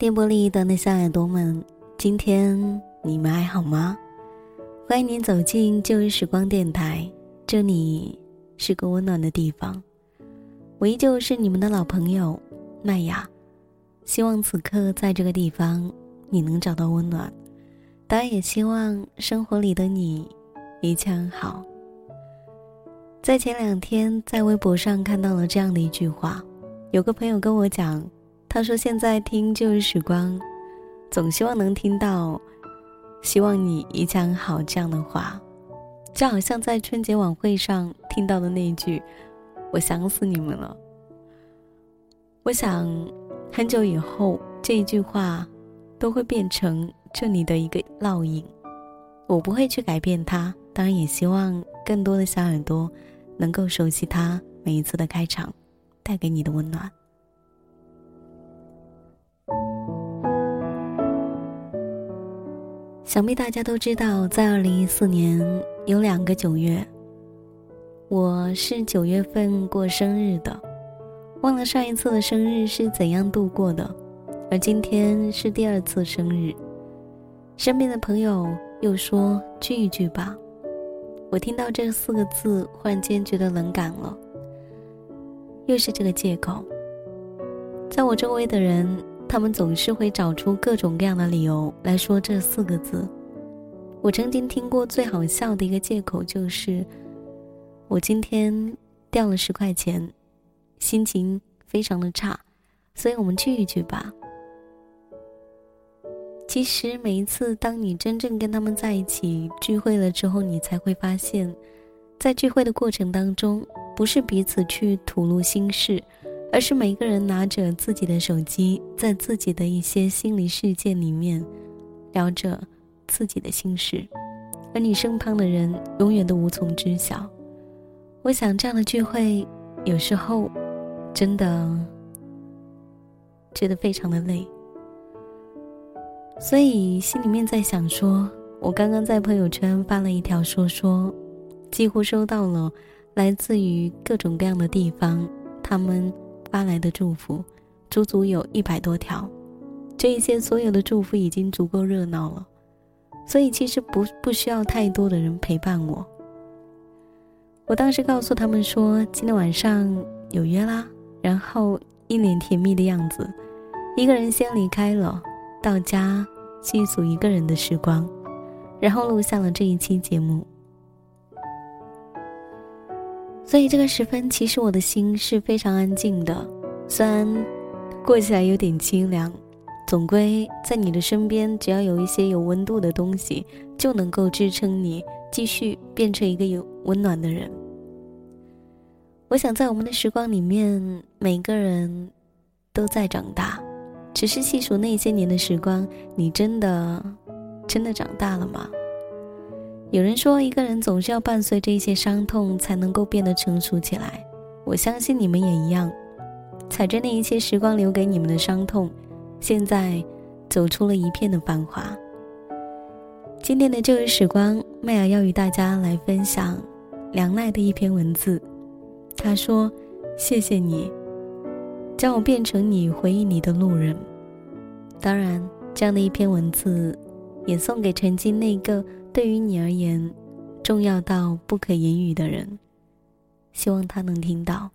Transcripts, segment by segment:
电波里的那小耳朵们，今天你们还好吗？欢迎您走进旧日时光电台，这里是个温暖的地方。我依旧是你们的老朋友麦雅，希望此刻在这个地方你能找到温暖，当然也希望生活里的你一切安好。在前两天，在微博上看到了这样的一句话，有个朋友跟我讲。他说：“现在听旧日时光，总希望能听到‘希望你一切好’这样的话，就好像在春节晚会上听到的那一句‘我想死你们了’。我想，很久以后这一句话都会变成这里的一个烙印。我不会去改变它，当然也希望更多的小耳朵能够熟悉它每一次的开场带给你的温暖。”想必大家都知道，在二零一四年有两个九月，我是九月份过生日的，忘了上一次的生日是怎样度过的，而今天是第二次生日，身边的朋友又说聚一聚吧，我听到这四个字，忽然间觉得冷感了，又是这个借口，在我周围的人。他们总是会找出各种各样的理由来说这四个字。我曾经听过最好笑的一个借口就是：我今天掉了十块钱，心情非常的差，所以我们聚一聚吧。其实每一次当你真正跟他们在一起聚会了之后，你才会发现，在聚会的过程当中，不是彼此去吐露心事。而是每个人拿着自己的手机，在自己的一些心理世界里面，聊着自己的心事，而你身旁的人永远都无从知晓。我想这样的聚会，有时候真的觉得非常的累，所以心里面在想说，我刚刚在朋友圈发了一条说说，几乎收到了来自于各种各样的地方，他们。发来的祝福，足足有一百多条，这一些所有的祝福已经足够热闹了，所以其实不不需要太多的人陪伴我。我当时告诉他们说今天晚上有约啦，然后一脸甜蜜的样子，一个人先离开了，到家细数一个人的时光，然后录下了这一期节目。所以这个时分，其实我的心是非常安静的。虽然过起来有点清凉，总归在你的身边，只要有一些有温度的东西，就能够支撑你继续变成一个有温暖的人。我想在我们的时光里面，每个人都在长大，只是细数那些年的时光，你真的真的长大了吗？有人说，一个人总是要伴随着一些伤痛，才能够变得成熟起来。我相信你们也一样，踩着那一些时光留给你们的伤痛，现在走出了一片的繁华。今天的旧日时光，麦雅要与大家来分享梁奈的一篇文字。他说：“谢谢你，将我变成你回忆里的路人。”当然，这样的一篇文字，也送给曾经那个。对于你而言，重要到不可言语的人，希望他能听到。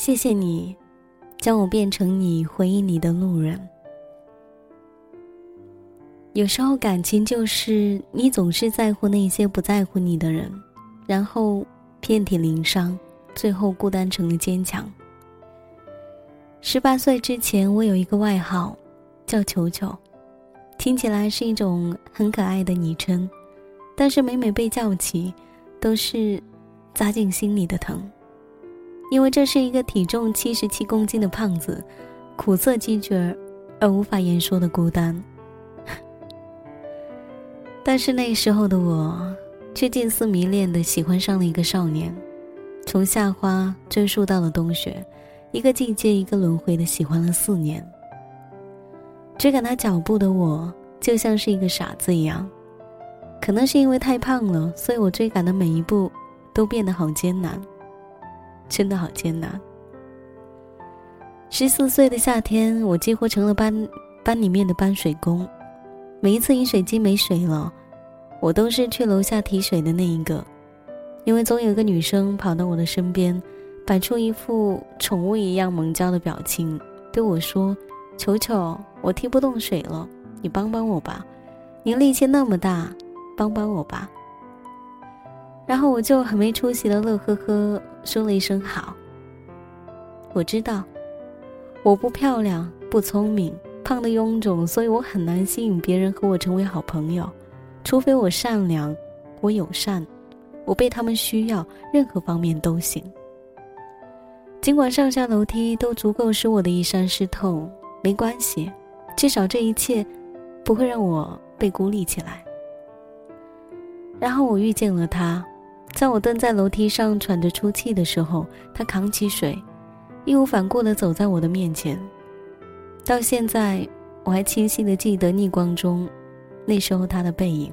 谢谢你，将我变成你回忆里的路人。有时候感情就是你总是在乎那些不在乎你的人，然后遍体鳞伤，最后孤单成了坚强。十八岁之前，我有一个外号，叫球球，听起来是一种很可爱的昵称，但是每每被叫起，都是扎进心里的疼，因为这是一个体重七十七公斤的胖子，苦涩积绝而无法言说的孤单。但是那时候的我，却近似迷恋的喜欢上了一个少年，从夏花追溯到了冬雪，一个季节一个轮回的喜欢了四年。追赶他脚步的我，就像是一个傻子一样。可能是因为太胖了，所以我追赶的每一步都变得好艰难，真的好艰难。十四岁的夏天，我几乎成了班班里面的搬水工。每一次饮水机没水了，我都是去楼下提水的那一个，因为总有个女生跑到我的身边，摆出一副宠物一样萌娇的表情，对我说：“球球，我提不动水了，你帮帮我吧，你力气那么大，帮帮我吧。”然后我就很没出息的乐呵呵说了一声好。我知道，我不漂亮，不聪明。胖的臃肿，所以我很难吸引别人和我成为好朋友，除非我善良，我友善，我被他们需要，任何方面都行。尽管上下楼梯都足够使我的衣衫湿透，没关系，至少这一切不会让我被孤立起来。然后我遇见了他，在我蹲在楼梯上喘着粗气的时候，他扛起水，义无反顾地走在我的面前。到现在，我还清晰的记得逆光中，那时候他的背影，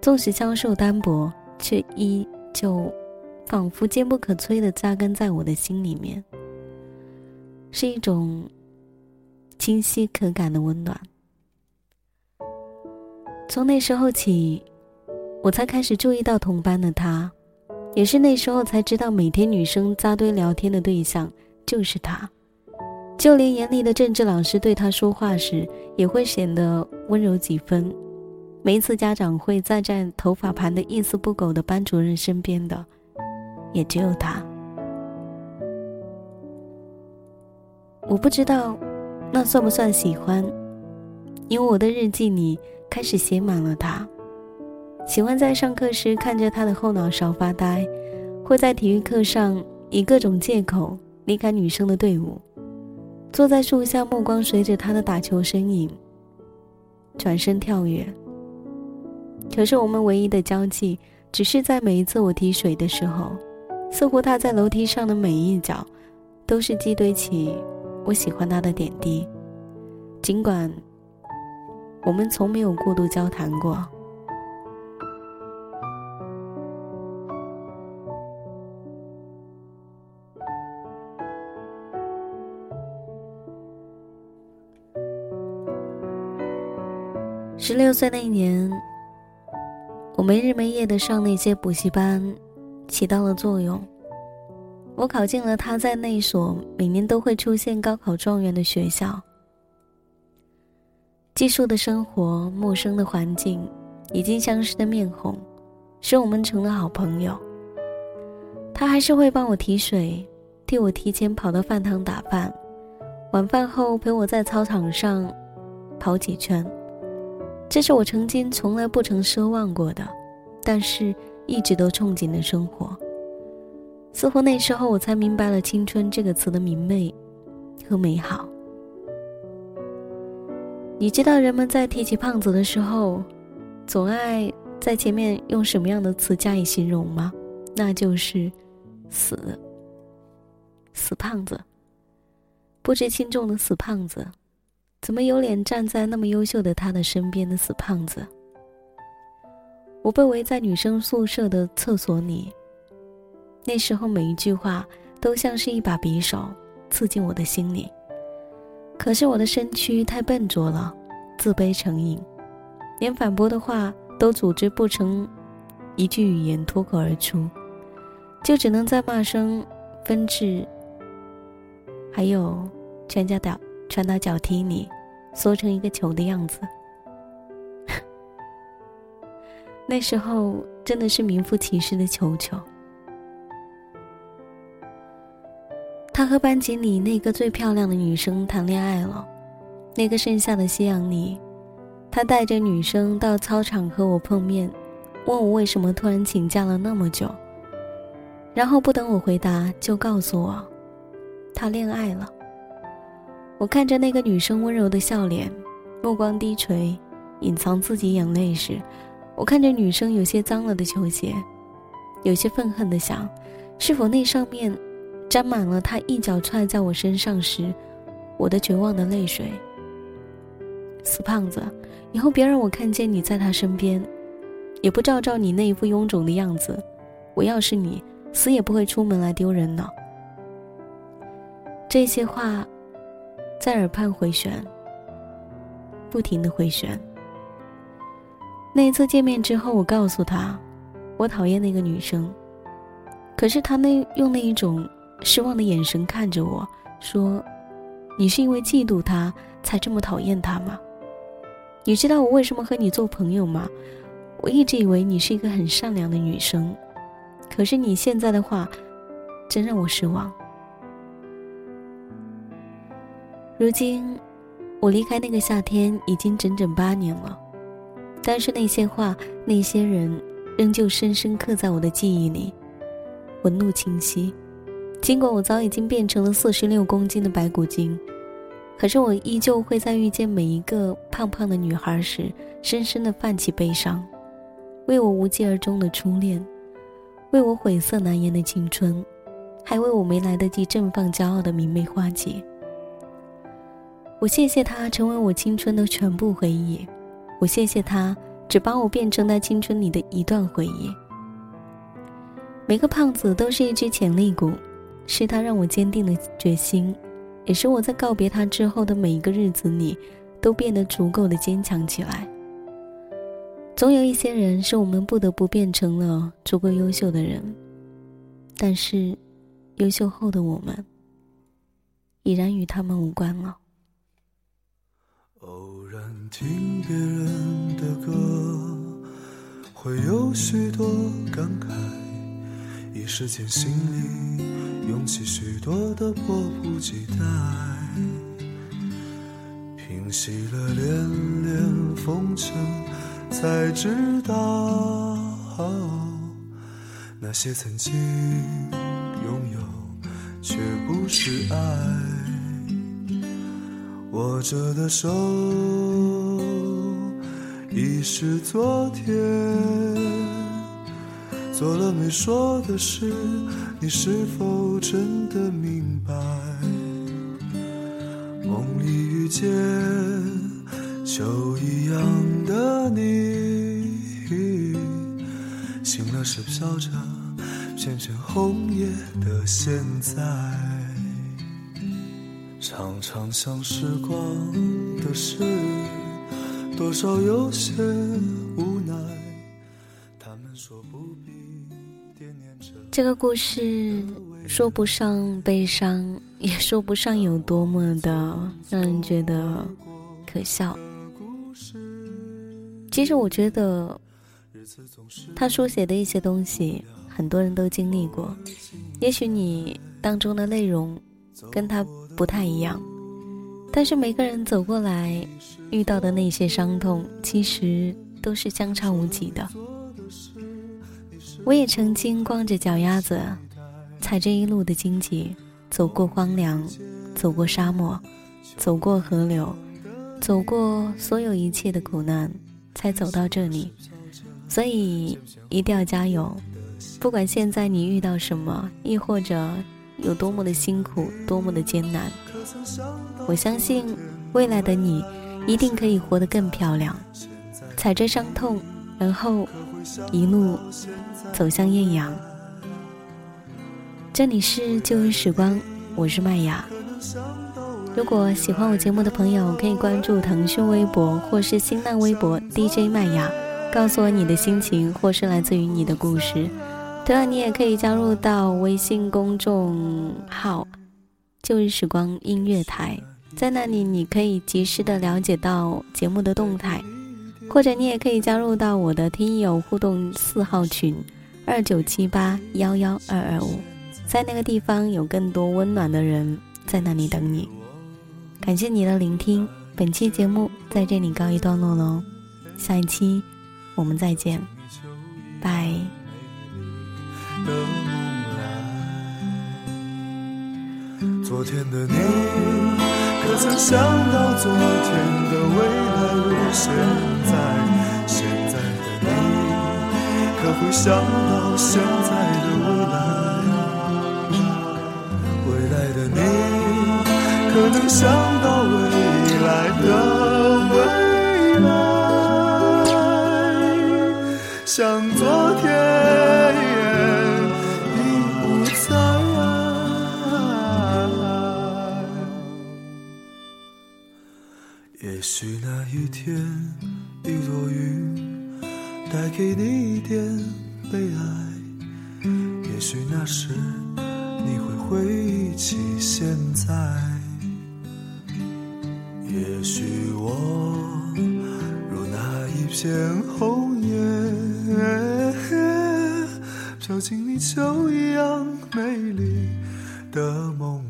纵使消瘦单薄，却依旧仿佛坚不可摧的扎根在我的心里面，是一种清晰可感的温暖。从那时候起，我才开始注意到同班的他，也是那时候才知道，每天女生扎堆聊天的对象就是他。就连严厉的政治老师对他说话时，也会显得温柔几分。每一次家长会再站头发盘的一丝不苟的班主任身边的，也只有他。我不知道，那算不算喜欢？因为我的日记里开始写满了他。喜欢在上课时看着他的后脑勺发呆，会在体育课上以各种借口离开女生的队伍。坐在树下，目光随着他的打球身影转身跳跃。可是我们唯一的交集，只是在每一次我提水的时候，似乎他在楼梯上的每一角，都是积堆起我喜欢他的点滴。尽管我们从没有过度交谈过。十六岁那一年，我没日没夜的上那些补习班，起到了作用。我考进了他在那所每年都会出现高考状元的学校。寄宿的生活，陌生的环境，已经相识的面孔，使我们成了好朋友。他还是会帮我提水，替我提前跑到饭堂打饭，晚饭后陪我在操场上跑几圈。这是我曾经从来不曾奢望过的，但是一直都憧憬的生活。似乎那时候我才明白了“青春”这个词的明媚和美好。你知道人们在提起胖子的时候，总爱在前面用什么样的词加以形容吗？那就是“死”，死胖子，不知轻重的死胖子。怎么有脸站在那么优秀的他的身边的死胖子？我被围在女生宿舍的厕所里。那时候每一句话都像是一把匕首，刺进我的心里。可是我的身躯太笨拙了，自卑成瘾，连反驳的话都组织不成一句语言脱口而出，就只能在骂声、纷至，还有全家打。穿到脚踢里，缩成一个球的样子。那时候真的是名副其实的球球。他和班级里那个最漂亮的女生谈恋爱了。那个盛夏的夕阳里，他带着女生到操场和我碰面，问我为什么突然请假了那么久，然后不等我回答就告诉我，他恋爱了。我看着那个女生温柔的笑脸，目光低垂，隐藏自己眼泪时，我看着女生有些脏了的球鞋，有些愤恨的想，是否那上面沾满了他一脚踹在我身上时，我的绝望的泪水。死胖子，以后别让我看见你在他身边。也不照照你那一副臃肿的样子，我要是你，死也不会出门来丢人的。这些话，在耳畔回旋，不停的回旋。那一次见面之后，我告诉他，我讨厌那个女生，可是他那用那一种失望的眼神看着我说：“你是因为嫉妒她才这么讨厌她吗？你知道我为什么和你做朋友吗？”我一直以为你是一个很善良的女生，可是你现在的话，真让我失望。如今，我离开那个夏天已经整整八年了，但是那些话、那些人，仍旧深深刻在我的记忆里，纹路清晰。尽管我早已经变成了四十六公斤的白骨精，可是我依旧会在遇见每一个胖胖的女孩时，深深的泛起悲伤。为我无疾而终的初恋，为我晦涩难言的青春，还为我没来得及绽放骄傲的明媚花季。我谢谢他成为我青春的全部回忆，我谢谢他只把我变成那青春里的一段回忆。每个胖子都是一只潜力股，是他让我坚定了决心，也是我在告别他之后的每一个日子里，都变得足够的坚强起来。总有一些人是我们不得不变成了足够优秀的人，但是，优秀后的我们，已然与他们无关了。偶然听别人的歌，会有许多感慨，一时间心里涌起许多的迫不及待，平息了连连风尘。才知道，那些曾经拥有，却不是爱。握着的手，已是昨天。做了没说的事，你是否真的明白？梦里遇见。秋一样的你，醒了时飘着片片红叶的现在，常常想时光的事，多少有些无奈。他们说不必惦念着。这个故事说不上悲伤，也说不上有多么的让人觉得可笑。其实我觉得，他书写的一些东西，很多人都经历过。也许你当中的内容跟他不太一样，但是每个人走过来遇到的那些伤痛，其实都是相差无几的。我也曾经光着脚丫子，踩着一路的荆棘，走过荒凉，走过沙漠，走过河流，走过所有一切的苦难。才走到这里，所以一定要加油。不管现在你遇到什么，亦或者有多么的辛苦，多么的艰难，我相信未来的你一定可以活得更漂亮。踩着伤痛，然后一路走向艳阳。这里是旧日时光，我是麦雅。如果喜欢我节目的朋友，可以关注腾讯微博或是新浪微博 DJ 麦雅，告诉我你的心情或是来自于你的故事。同样，你也可以加入到微信公众号“旧日时光音乐台”，在那里你可以及时的了解到节目的动态，或者你也可以加入到我的听友互动四号群二九七八幺幺二二五，在那个地方有更多温暖的人在那里等你。感谢你的聆听，本期节目在这里告一段落喽，下一期我们再见。拜。的梦来，昨天的你，可曾想到昨天的未来如现在？现在的你，可会想到现在的未来？未来的你，可能想到未来天，一朵云带给你一点悲哀。也许那时，你会回忆起现在。也许我如那一片红叶，飘进你秋一样美丽的梦